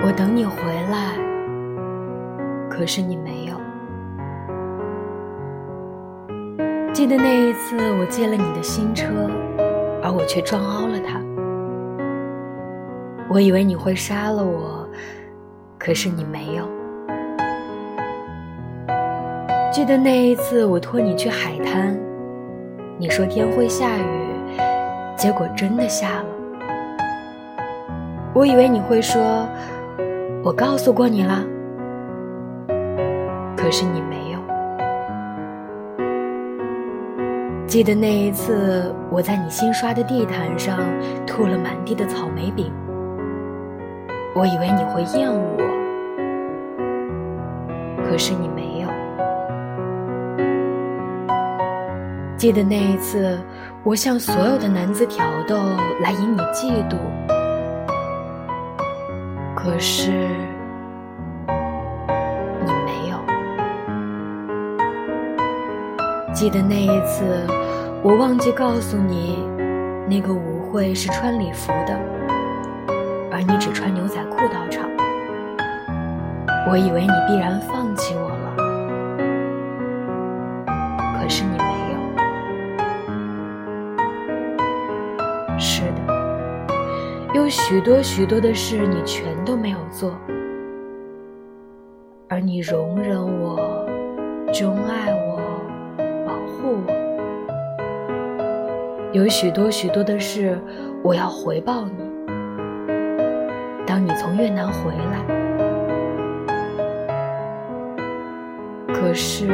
我等你回来，可是你没有。记得那一次，我借了你的新车，而我却撞凹了它。我以为你会杀了我，可是你没有。记得那一次，我托你去海滩，你说天会下雨，结果真的下了。我以为你会说，我告诉过你了，可是你没有。记得那一次，我在你新刷的地毯上吐了满地的草莓饼。我以为你会厌恶我，可是你没有。记得那一次，我向所有的男子挑逗来引你嫉妒，可是你没有。记得那一次，我忘记告诉你，那个舞会是穿礼服的。而你只穿牛仔裤到场，我以为你必然放弃我了，可是你没有。是的，有许多许多的事你全都没有做，而你容忍我，钟爱我，保护我。有许多许多的事，我要回报你。当你从越南回来，可是。